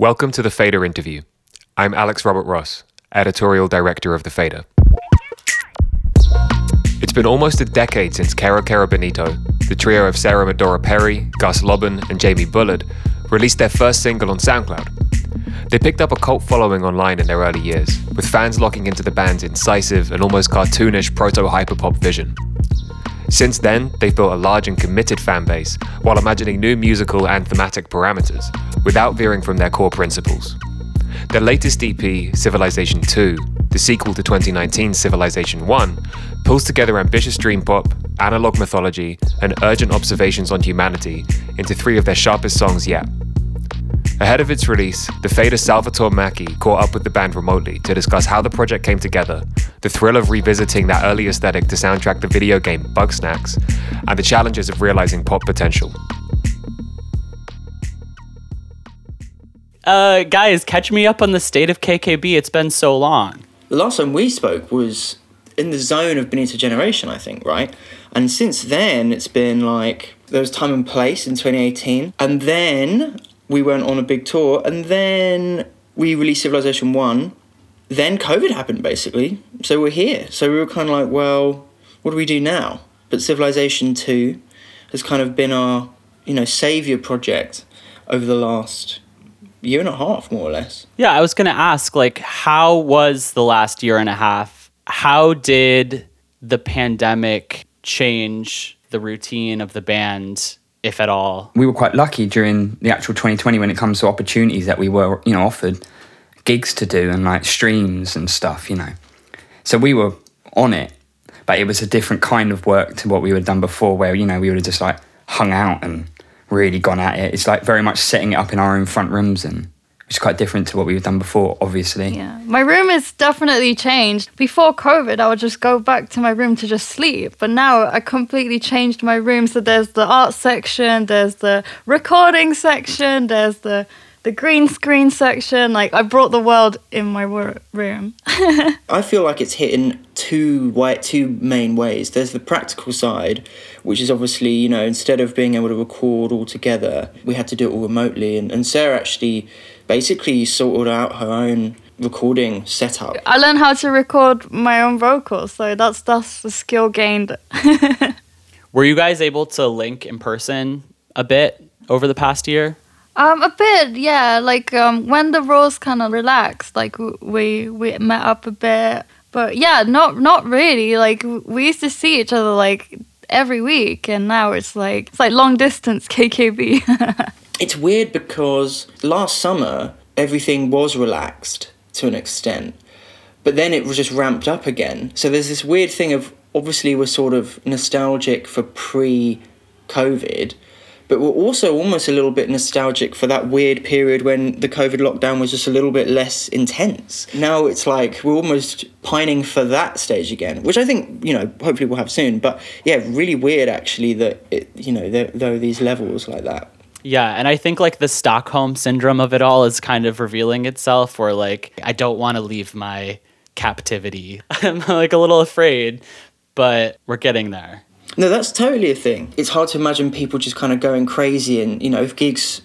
Welcome to the Fader interview. I'm Alex Robert Ross, editorial director of The Fader. It's been almost a decade since Kero Kero Bonito, the trio of Sarah Midori Perry, Gus Lobban, and Jamie Bullard, released their first single on SoundCloud. They picked up a cult following online in their early years, with fans locking into the band's incisive and almost cartoonish proto hyperpop vision. Since then, they've built a large and committed fan base while imagining new musical and thematic parameters, without veering from their core principles. Their latest EP, Civilization 2, the sequel to 2019's Civilization 1, pulls together ambitious dream pop, analog mythology, and urgent observations on humanity into three of their sharpest songs yet. Ahead of its release, the fader Salvatore Maicki caught up with the band remotely to discuss how the project came together, the thrill of revisiting that early aesthetic to soundtrack the video game Bugsnax, and the challenges of realizing pop potential. Uh, guys, catch me up on the state of KKB. It's been so long. The last time we spoke was in the zone of Bonito Generation, I think, right? And since then, it's been like there was Time and Place in 2018, and then we went on a big tour, and then we released Civilization 1. Then COVID happened, basically. So we're here. So we were kind of like, well, what do we do now? But Civilization 2 has kind of been our, you know, savior project over the last year and a half, more or less. Yeah, I was going to ask, like, how was the last year and a half? How did the pandemic change the routine of the band, if at all? We were quite lucky during the actual 2020 when it comes to opportunities that we were, you know, offered gigs to do and like streams and stuff, you know. So we were on it, but it was a different kind of work to what we had done before, where, you know, we would have just like hung out and really gone at it. It's like very much setting it up in our own front rooms and which is quite different to what we've done before, obviously. Yeah, my room has definitely changed. Before COVID, I would just go back to my room to just sleep, but now I completely changed my room. So there's the art section, there's the recording section, there's the the green screen section. Like I brought the world in my wor- room. I feel like it's hit in two way, two main ways. There's the practical side, which is obviously you know instead of being able to record all together, we had to do it all remotely. And, and Sarah actually basically sorted out her own recording setup. I learned how to record my own vocals, so that's that's the skill gained. Were you guys able to link in person a bit over the past year? Um, a bit, yeah. Like um, when the rules kind of relaxed, like we we met up a bit, but yeah, not not really. Like we used to see each other like every week, and now it's like it's like long distance KKB. It's weird because last summer everything was relaxed to an extent, but then it was just ramped up again. So there's this weird thing of obviously we're sort of nostalgic for pre COVID, but we're also almost a little bit nostalgic for that weird period when the COVID lockdown was just a little bit less intense. Now it's like we're almost pining for that stage again, which I think, you know, hopefully we'll have soon. But yeah, really weird actually that, it, you know, there, there are these levels like that. Yeah, and I think like the Stockholm syndrome of it all is kind of revealing itself where like I don't want to leave my captivity. I'm like a little afraid, but we're getting there. No, that's totally a thing. It's hard to imagine people just kind of going crazy and, you know, if gigs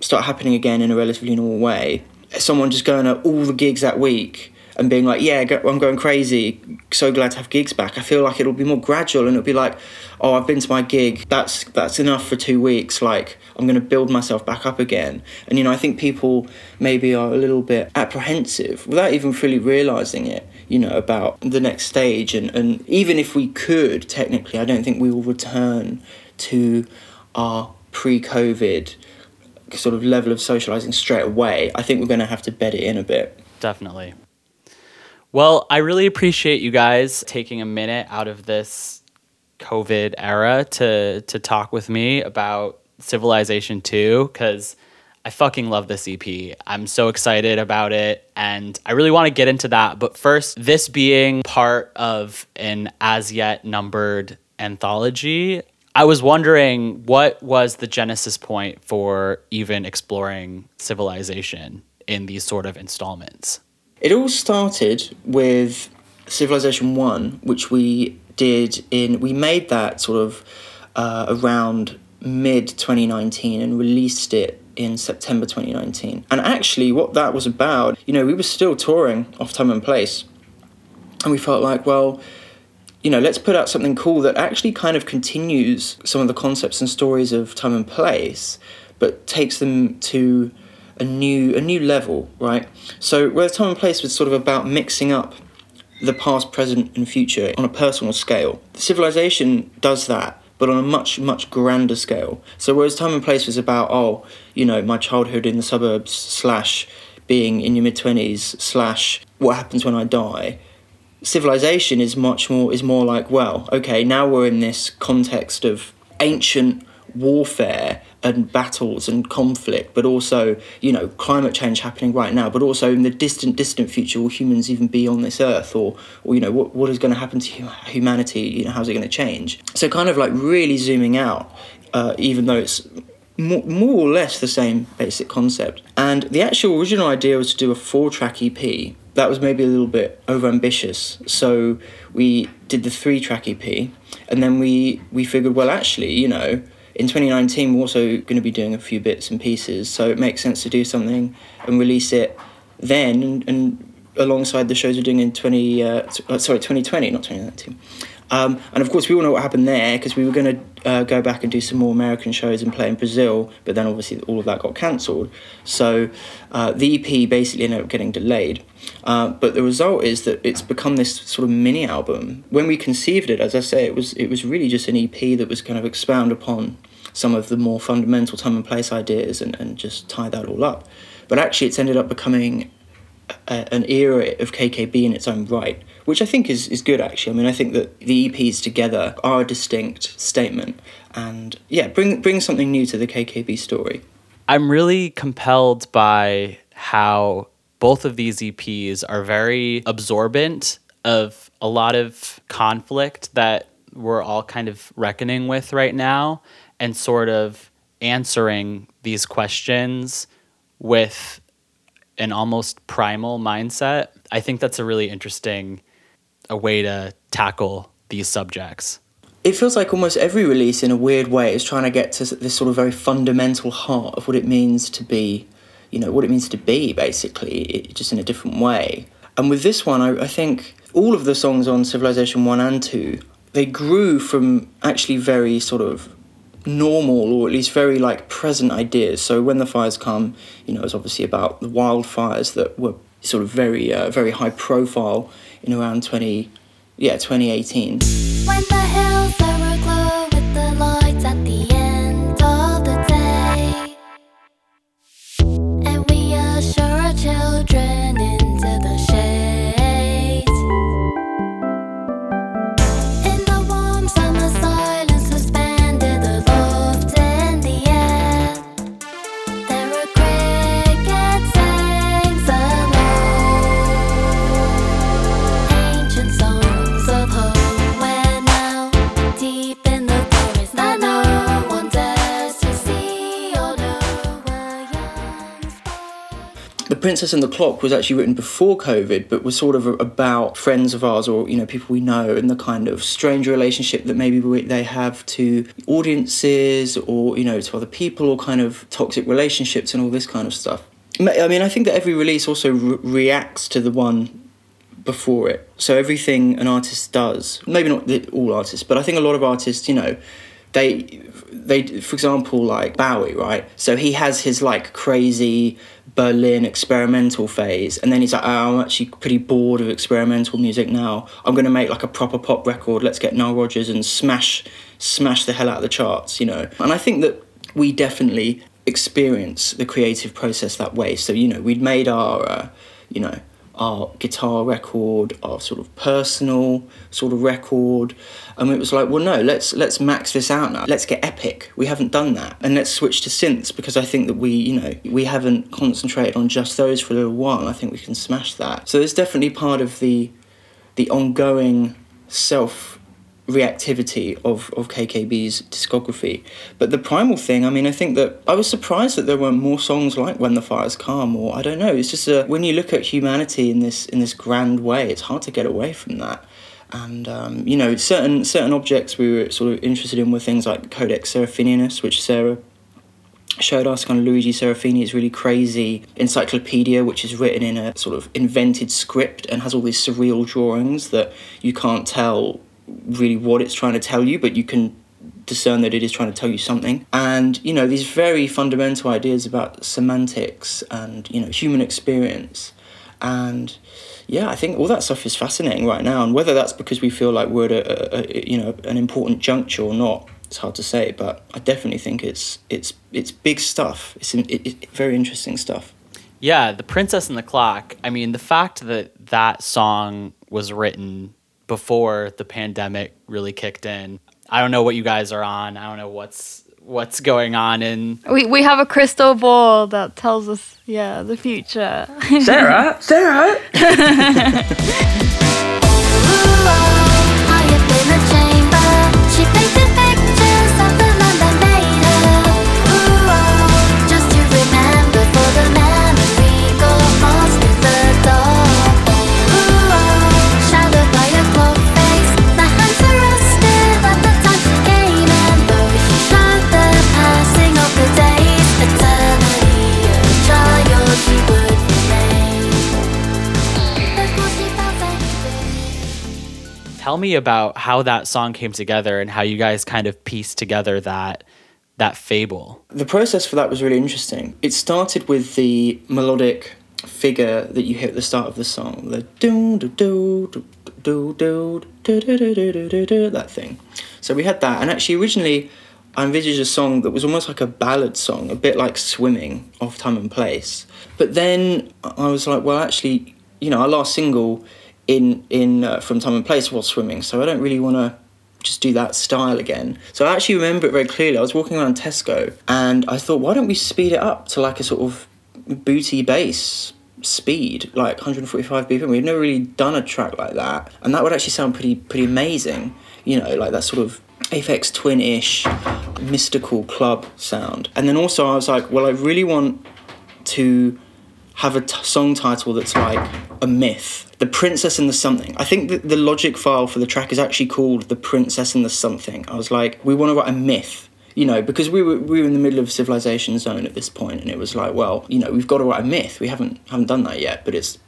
start happening again in a relatively normal way, someone just going to all the gigs that week and being like, yeah, I'm going crazy, so glad to have gigs back. I feel like it'll be more gradual and it'll be like, oh, I've been to my gig, that's that's enough for two weeks. Like I'm going to build myself back up again. And you know, I think people maybe are a little bit apprehensive without even fully realizing it. You know about the next stage, and and even if we could technically, I don't think we will return to our pre-COVID sort of level of socializing straight away. I think we're going to have to bed it in a bit. Definitely. Well, I really appreciate you guys taking a minute out of this COVID era to to talk with me about Civilization 2 cuz I fucking love this EP. I'm so excited about it and I really want to get into that, but first this being part of an as yet numbered anthology, I was wondering what was the genesis point for even exploring civilization in these sort of installments? It all started with Civilization 1, which we did in, we made that sort of uh, around mid 2019 and released it in September 2019. And actually, what that was about, you know, we were still touring off Time and Place, and we felt like, well, you know, let's put out something cool that actually kind of continues some of the concepts and stories of Time and Place, but takes them to a new a new level, right? So where Time and Place was sort of about mixing up the past, present, and future on a personal scale. Civilization does that, but on a much much grander scale. So whereas Time and Place was about oh, you know, my childhood in the suburbs slash being in your mid twenties slash what happens when I die civilization is much more is more like well okay now we're in this context of ancient warfare and battles and conflict but also you know climate change happening right now but also in the distant distant future will humans even be on this earth? Or or you know what, what is going to happen to humanity? You know how's it going to change? So kind of like really zooming out uh, even though it's more, more or less the same basic concept. And the actual original idea was to do a four track ep that was maybe a little bit overambitious. So we did the three track EP, and then we we figured, well, actually, you know, in 2019 we're also going to be doing a few bits and pieces, so it makes sense to do something and release it then and, and alongside the shows we're doing in 20 uh, uh sorry 2020 not 2019 um, and of course, we all know what happened there because we were going to uh, go back and do some more American shows and play in Brazil, but then obviously all of that got cancelled. So uh, the EP basically ended up getting delayed. Uh, but the result is that it's become this sort of mini album. When we conceived it, as I say, it was it was really just an EP that was kind of expound upon some of the more fundamental time and place ideas and, and just tie that all up. But actually, it's ended up becoming a, an era of KKB in its own right which I think is, is good actually. I mean, I think that the EPs together are a distinct statement and yeah, bring, bring something new to the KKB story. I'm really compelled by how both of these EPs are very absorbent of a lot of conflict that we're all kind of reckoning with right now and sort of answering these questions with an almost primal mindset. I think that's a really interesting a way to tackle these subjects. It feels like almost every release, in a weird way, is trying to get to this sort of very fundamental heart of what it means to be, you know, what it means to be, basically, it, just in a different way. And with this one, I, I think all of the songs on Civilization 1 and 2, they grew from actually very sort of normal or at least very like present ideas. So when the fires come, you know, it's obviously about the wildfires that were sort of very uh, very high profile in around 20 yeah 2018 Princess and the Clock was actually written before COVID, but was sort of about friends of ours or you know people we know and the kind of strange relationship that maybe we, they have to audiences or you know to other people or kind of toxic relationships and all this kind of stuff. I mean, I think that every release also re- reacts to the one before it. So everything an artist does, maybe not all artists, but I think a lot of artists, you know, they they for example like Bowie, right? So he has his like crazy Berlin experimental phase, and then he's like, oh, I'm actually pretty bored of experimental music now. I'm going to make like a proper pop record. Let's get Nile Rodgers and smash, smash the hell out of the charts, you know. And I think that we definitely experience the creative process that way. So you know, we'd made our, uh, you know, our guitar record, our sort of personal sort of record, and it was like, well, no, let's let's max this out now. Let's get epic. We haven't done that, and let's switch to synths because I think that we, you know, we haven't concentrated on just those for a little while. I think we can smash that. So there's definitely part of the the ongoing self reactivity of, of KKB's discography. But the primal thing, I mean, I think that I was surprised that there weren't more songs like When the Fires Come or I don't know. It's just a, when you look at humanity in this in this grand way, it's hard to get away from that. And um, you know, certain certain objects we were sort of interested in were things like Codex Seraphinianus, which Sarah showed us kind of Luigi Serafini's really crazy encyclopedia, which is written in a sort of invented script and has all these surreal drawings that you can't tell really what it's trying to tell you, but you can discern that it is trying to tell you something. And, you know, these very fundamental ideas about semantics and, you know, human experience. And yeah, I think all that stuff is fascinating right now. And whether that's because we feel like we're at a, a, a you know, an important juncture or not, it's hard to say, but I definitely think it's it's it's big stuff. It's it, very interesting stuff. Yeah, the Princess and the Clock. I mean, the fact that that song was written before the pandemic really kicked in. I don't know what you guys are on. I don't know what's what's going on in We we have a crystal ball that tells us yeah the future. Sarah, Sarah. tell me about how that song came together and how you guys kind of pieced together that that fable. The process for that was really interesting. It started with the melodic figure that you hear at the start of the song, the do do do do do do do do do do that thing. So we had that, and actually originally I envisaged a song that was almost like a ballad song, a bit like Swimming off Time and Place. But then I was like, well, actually, you know, our last single in in uh, from time and place while swimming. So I don't really want to just do that style again. So I actually remember it very clearly. I was walking around Tesco and I thought, why don't we speed it up to like a sort of booty bass speed, like 145 BPM. We've never really done a track like that, and that would actually sound pretty pretty amazing. You know, like that sort of Aphex Twin-ish mystical club sound. And then also I was like, well, I really want to have a t- song title that's like a myth. The Princess and the Something. I think that the logic file for the track is actually called The Princess and the Something. I was like, we want to write a myth. You know, because we were we were in the middle of civilization zone at this point, and it was like, well, you know, we've got to write a myth. We haven't haven't done that yet, but it's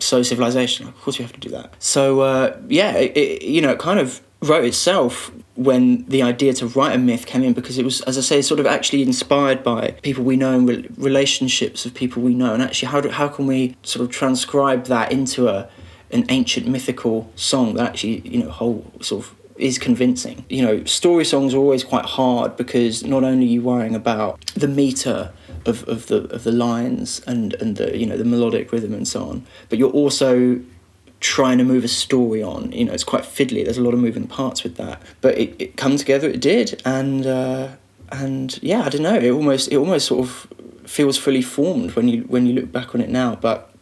so civilization. Of course, we have to do that. So uh, yeah, it, it, you know, it kind of wrote itself when the idea to write a myth came in because it was, as I say, sort of actually inspired by people we know and re- relationships of people we know, and actually how do, how can we sort of transcribe that into a an ancient mythical song that actually you know whole sort of is convincing. You know, story songs are always quite hard because not only are you worrying about the meter of, of the of the lines and and the you know the melodic rhythm and so on, but you're also trying to move a story on. You know, it's quite fiddly. There's a lot of moving parts with that, but it, it come together. It did, and uh, and yeah, I don't know. It almost it almost sort of feels fully formed when you when you look back on it now. But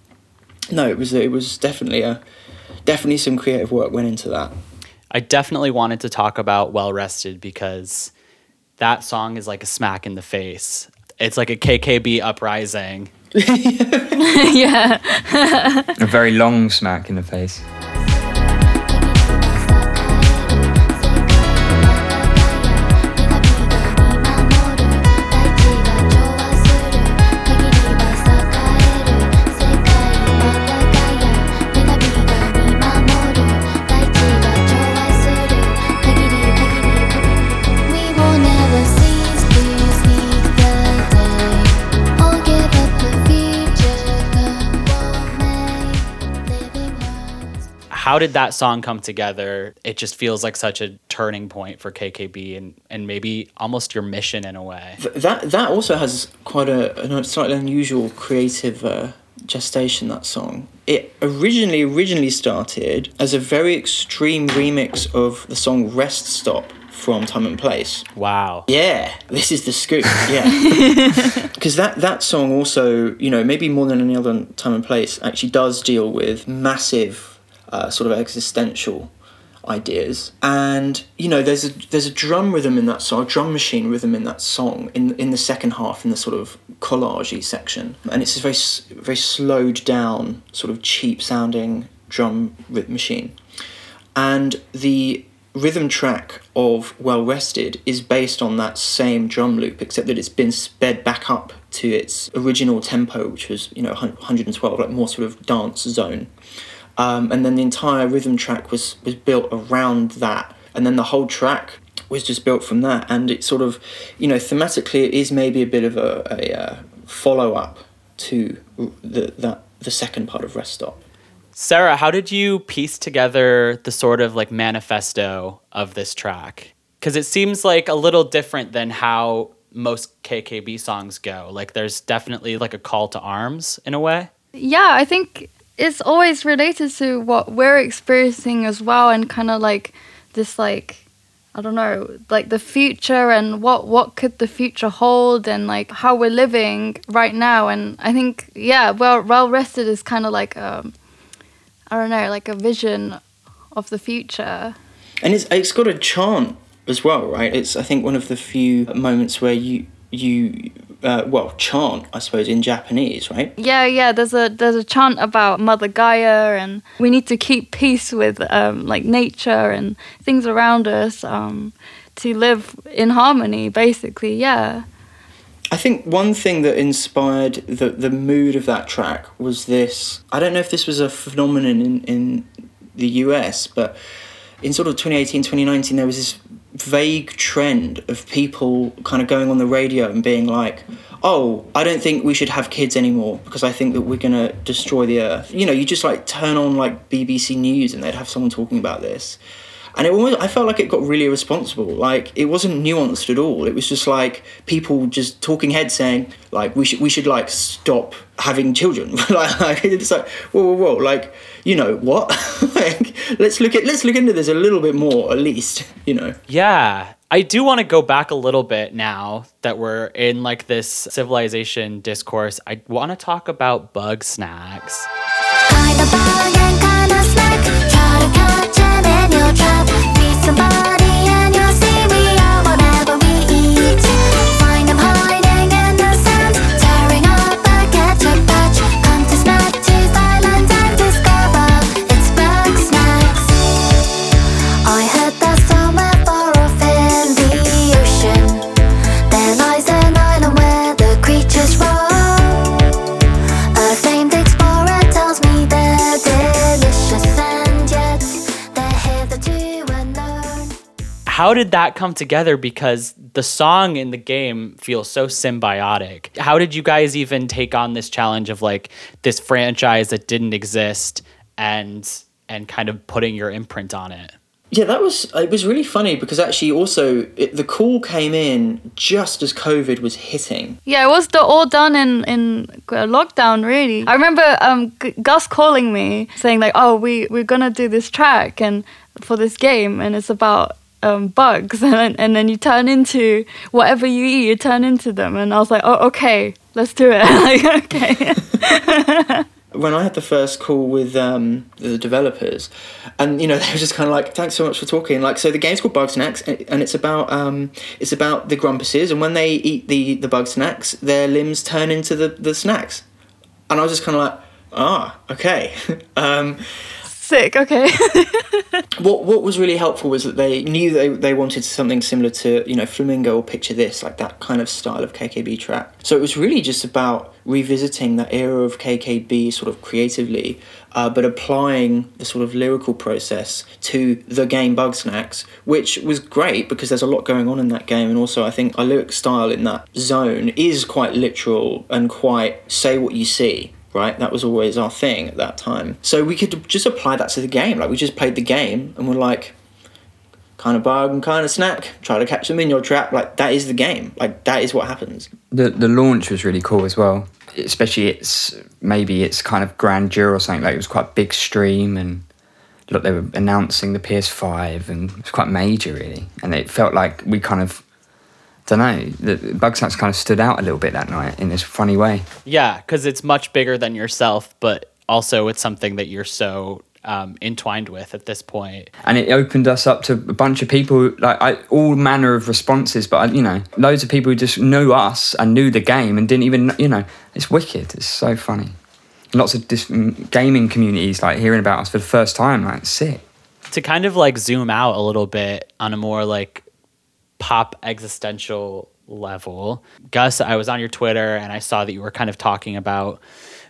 no, it was it was definitely a definitely some creative work went into that. I definitely wanted to talk about Well Rested because that song is like a smack in the face. It's like a KKB uprising. yeah. A very long smack in the face. Did that song come together? It just feels like such a turning point for KKB and, and maybe almost your mission in a way. Th- that that also has quite a, a slightly unusual creative uh, gestation. That song. It originally originally started as a very extreme remix of the song "Rest Stop" from Time and Place. Wow. Yeah, this is the scoop. Yeah, because that that song also, you know, maybe more than any other time and place, actually does deal with massive, uh, sort of existential ideas. And you know, there's a there's a drum rhythm in that song, drum machine rhythm in that song in in the second half in the sort of collagey section, and it's a very very slowed down, sort of cheap sounding drum rhythm machine, and the rhythm track of Well Rested is based on that same drum loop, except that it's been sped back up to its original tempo, which was you know 112, like more sort of dance zone. Um, and then the entire rhythm track was was built around that, and then the whole track was just built from that. And it sort of, you know, thematically, it is maybe a bit of a, a uh, follow up to the that the second part of Rest Stop. Sarah, how did you piece together the sort of like manifesto of this track? Because it seems like a little different than how most KKB songs go. Like there's definitely like a call to arms in a way. Yeah, I think it's always related to what we're experiencing as well, and kind of like this, like I don't know, like the future and what what could the future hold, and like how we're living right now. And I think yeah, well, well rested is kind of like um, I don't know, like a vision of the future. and it's it's got a chant as well, right? It's I think one of the few moments where you you uh, well chant, I suppose, in Japanese, right? Yeah, yeah. There's a there's a chant about Mother Gaia, and we need to keep peace with um, like nature and things around us um, to live in harmony. Basically, yeah. I think one thing that inspired the the mood of that track was this. I don't know if this was a phenomenon in in the US, but in sort of 2018, 2019, there was this vague trend of people kind of going on the radio and being like, "Oh, I don't think we should have kids anymore because I think that we're gonna destroy the earth." You know, you just like turn on like BBC News and they'd have someone talking about this. And it almost, I felt like it got really irresponsible. Like it wasn't nuanced at all. It was just like people just talking heads saying like we should we should like stop having children. like it's like whoa whoa whoa like you know what? like let's look at let's look into this a little bit more at least. You know. Yeah. I do want to go back a little bit now that we're in like this civilization discourse. I want to talk about Bugsnax. How did that come together? Because the song in the game feels so symbiotic. How did you guys even take on this challenge of like this franchise that didn't exist and and kind of putting your imprint on it? Yeah, that was it was really funny because actually also it, the call came in just as COVID was hitting. Yeah, it was the, all done in in uh, lockdown. Really, I remember um, G- Gus calling me saying like, "Oh, we we're gonna do this track and for this game, and it's about um, bugs, and then, and then you turn into whatever you eat, you turn into them." And I was like, "Oh, okay, let's do it." like, okay. when I had the first call with um, the developers, and you know they were just kind of like, "Thanks so much for talking." Like, so the game's called Bugsnax, and it's about um, it's about the grumpuses, and when they eat the the Bugsnax, their limbs turn into the the snacks, and I was just kind of like, "Ah, okay." um, Sick. Okay. what what was really helpful was that they knew they, they wanted something similar to you know flamingo or picture this like that kind of style of kkb track so it was really just about revisiting that era of kkb sort of creatively uh, but applying the sort of lyrical process to the game Bugsnax which was great because there's a lot going on in that game and also i think our lyric style in that zone is quite literal and quite say what you see right? That was always our thing at that time. So we could just apply that to the game. Like we just played the game and we're like, kind of and kind of snack, try to catch them in your trap. Like that is the game. Like that is what happens. The the launch was really cool as well. Especially it's maybe it's kind of grandeur or something like it was quite a big stream and look they were announcing the PS5 and it was quite major really. And it felt like we kind of don't know, the Bugsnax kind of stood out a little bit that night in this funny way. Yeah, because it's much bigger than yourself, but also it's something that you're so um, entwined with at this point. and it opened us up to a bunch of people like I, all manner of responses but I, you know loads of people who just knew us and knew the game and didn't even you know it's wicked it's so funny lots of dis- gaming communities like hearing about us for the first time like sick to kind of like zoom out a little bit on a more like pop existential level. Gus, I was on your Twitter and I saw that you were kind of talking about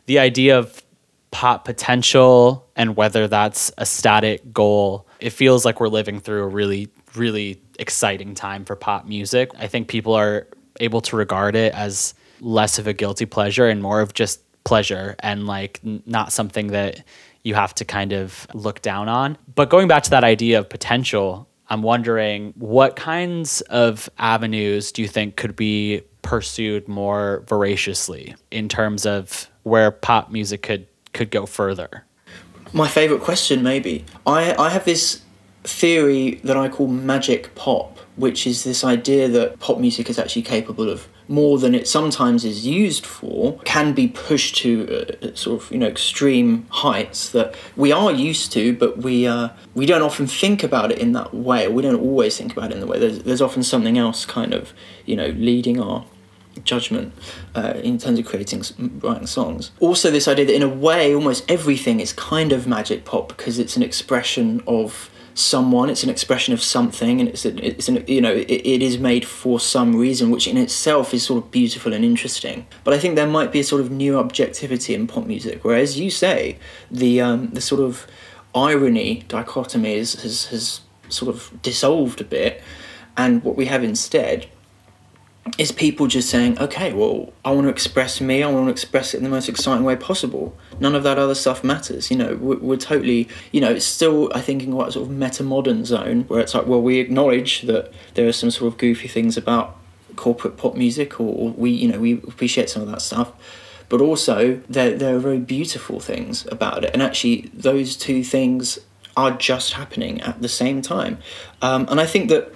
the idea of pop potential and whether that's a static goal. It feels like we're living through a really, really exciting time for pop music. I think people are able to regard it as less of a guilty pleasure and more of just pleasure and like n- not something that you have to kind of look down on. But going back to that idea of potential, I'm wondering what kinds of avenues do you think could be pursued more voraciously in terms of where pop music could could go further? My favourite question, maybe. I, I have this theory that I call magic pop, which is this idea that pop music is actually capable of more than it sometimes is used for, can be pushed to uh, sort of you know extreme heights that we are used to, but we uh, we don't often think about it in that way. We don't always think about it in the way. There's, there's often something else kind of you know leading our judgment uh, in terms of creating writing songs also this idea that in a way almost everything is kind of magic pop because it's an expression of someone it's an expression of something and it's an, it's an you know it, it is made for some reason which in itself is sort of beautiful and interesting. But i think there might be a sort of new objectivity in pop music where as you say the um, the sort of irony dichotomy is, has has sort of dissolved a bit and what we have instead is people just saying, okay, well, I want to express me, I want to express it in the most exciting way possible. None of that other stuff matters. You know, we're, we're totally, you know, it's still, I think, in quite a sort of meta modern zone where it's like, well, we acknowledge that there are some sort of goofy things about corporate pop music, or, or we, you know, we appreciate some of that stuff. But also, there, there are very beautiful things about it. And actually, those two things are just happening at the same time. Um, and I think that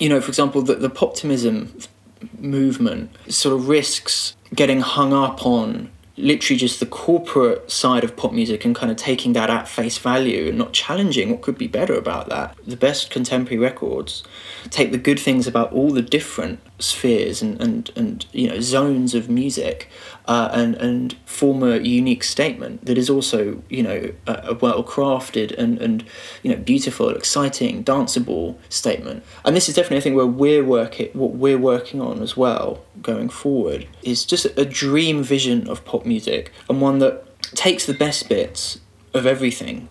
you know, for example, the, the poptimism movement sort of risks getting hung up on literally just the corporate side of pop music and kind of taking that at face value and not challenging what could be better about that. The best contemporary records take the good things about all the different spheres and, and, and you know zones of music uh, and and form a unique statement that is also you know a, well crafted and and you know beautiful, exciting, danceable statement. And this is definitely a thing where we're working what we're working on as well going forward is just a dream vision of pop music and one that takes the best bits of everything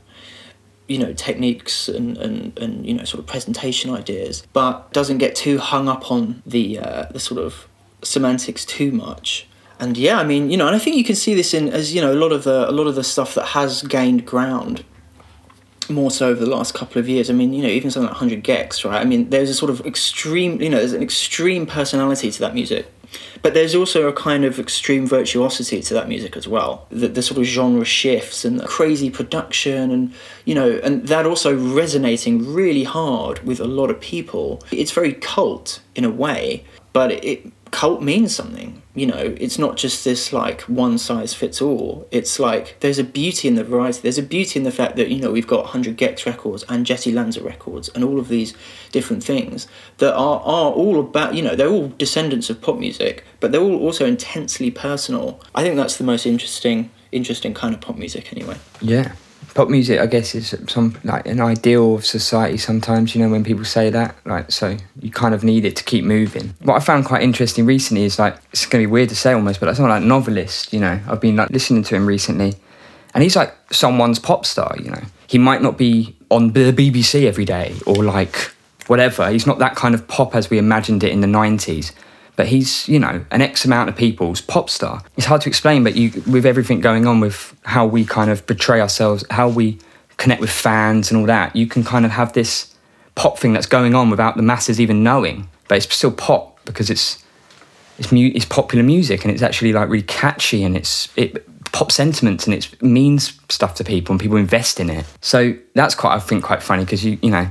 you know techniques and, and, and you know sort of presentation ideas but doesn't get too hung up on the uh, the sort of semantics too much and yeah i mean you know and i think you can see this in as you know a lot of the a lot of the stuff that has gained ground more so over the last couple of years. I mean, you know, even something like 100 gecs, right? I mean, there's a sort of extreme, you know, there's an extreme personality to that music. But there's also a kind of extreme virtuosity to that music as well. The, the sort of genre shifts and the crazy production, and you know, and that also resonating really hard with a lot of people. It's very cult in a way, but it cult means something. You know, it's not just this like one size fits all. It's like there's a beauty in the variety. There's a beauty in the fact that you know we've got 100 gecs records and Jessy Lanza records and all of these different things that are are all about. You know, they're all descendants of pop music, but they're all also intensely personal. I think that's the most interesting interesting kind of pop music anyway. Yeah. Pop music, I guess, is some like an ideal of society. Sometimes, you know, when people say that, like, so you kind of need it to keep moving. What I found quite interesting recently is like it's gonna be weird to say almost, but like someone like novelist. You know, I've been like listening to him recently, and he's like someone's pop star. You know, he might not be on the BBC every day or like whatever. He's not that kind of pop as we imagined it in the '90s but he's you know an x amount of people's pop star. It's hard to explain but you with everything going on with how we kind of portray ourselves how we connect with fans and all that you can kind of have this pop thing that's going on without the masses even knowing. But it's still pop because it's it's mu- it's popular music and it's actually like really catchy and it's it pop sentiments and it means stuff to people and people invest in it. So that's quite i think quite funny because you you know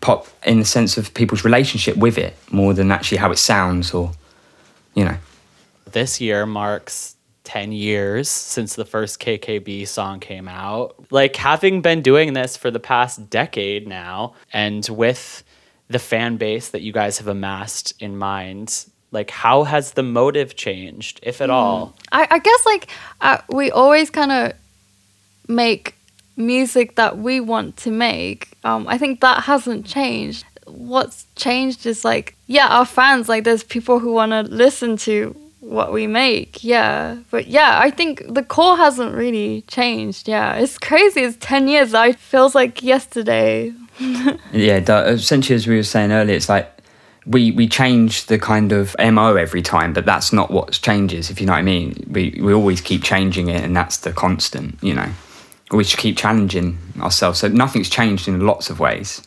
pop in the sense of people's relationship with it more than actually how it sounds or you know This year marks 10 years since the first KKB song came out. Like having been doing this for the past decade now and with the fan base that you guys have amassed in mind, like how has the motive changed, if at all? I, I guess like uh, we always kind of make music that we want to make. Um, I think that hasn't changed. What's changed is like, yeah, our fans, like, there's people who want to listen to what we make. Yeah. But yeah, I think the core hasn't really changed. Yeah. It's crazy. It's 10 years. I feels like yesterday. Yeah, essentially, as we were saying earlier, it's like we we change the kind of mo every time, but that's not what changes. If you know what I mean, we we always keep changing it, and that's the constant. You know, we should keep challenging ourselves. So nothing's changed in lots of ways,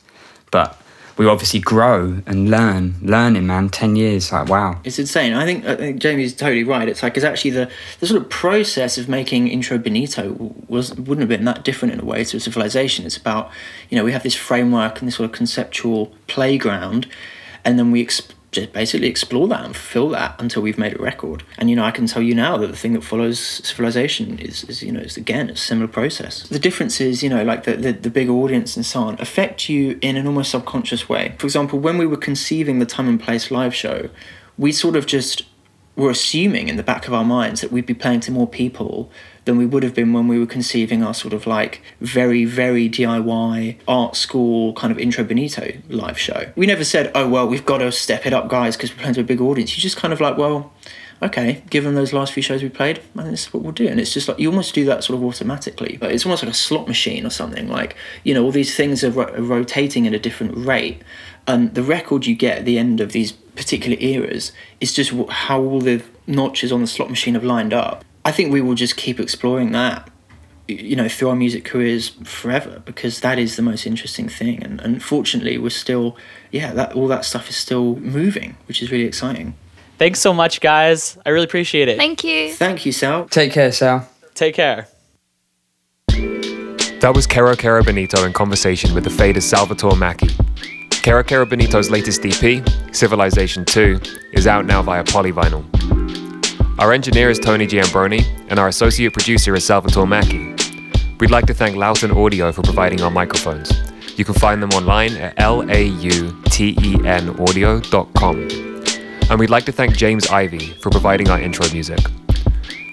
but we obviously grow and learn. Learning, man, ten years, like wow. It's insane. I think, I think Jamie's totally right. It's like it's actually the, the sort of process of making Intro Bonito was wouldn't have been that different in a way to a Civilization. It's about you know we have this framework and this sort of conceptual playground, and then we exp- just basically explore that and fulfill that until we've made a record. And you know I can tell you now that the thing that follows Civilization is, is you know is again a similar process. The difference is you know like the, the the bigger audience and so on affect you in an almost subconscious way. For example, when we were conceiving the Time and Place live show, we sort of just were assuming in the back of our minds that we'd be playing to more people than we would have been when we were conceiving our sort of like very, very DIY art school kind of intro Bonito live show. We never said, oh, well, we've got to step it up, guys, because we're playing to a big audience. You just kind of like, well, okay, given those last few shows we played, man, this is what we'll do. And it's just like, you almost do that sort of automatically. But it's almost like a slot machine or something. Like, you know, all these things are, ro- are rotating at a different rate. And the record you get at the end of these particular eras is just how all the notches on the slot machine have lined up. I think we will just keep exploring that, you know, through our music careers forever because that is the most interesting thing. And, and fortunately, we're still, yeah, that all that stuff is still moving, which is really exciting. Thanks so much, guys. I really appreciate it. Thank you. Thank you, Sal. Take care, Sal. Take care. That was Kero Kero Bonito in conversation with the fader's Salvatore Maicki. Kero Kero Bonito's latest EP, Civilization 2, is out now via Polyvinyl. Our engineer is Tony Giambroni, and our associate producer is Salvatore Maicki. We'd like to thank Lauten Audio for providing our microphones. You can find them online at L-A-U-T-E-N audio.com. And we'd like to thank James Ivy for providing our intro music.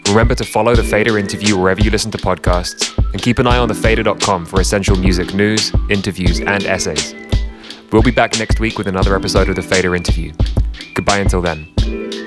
Remember to follow the Fader interview wherever you listen to podcasts, and keep an eye on thefader.com for essential music news, interviews, and essays. We'll be back next week with another episode of the Fader interview. Goodbye until then.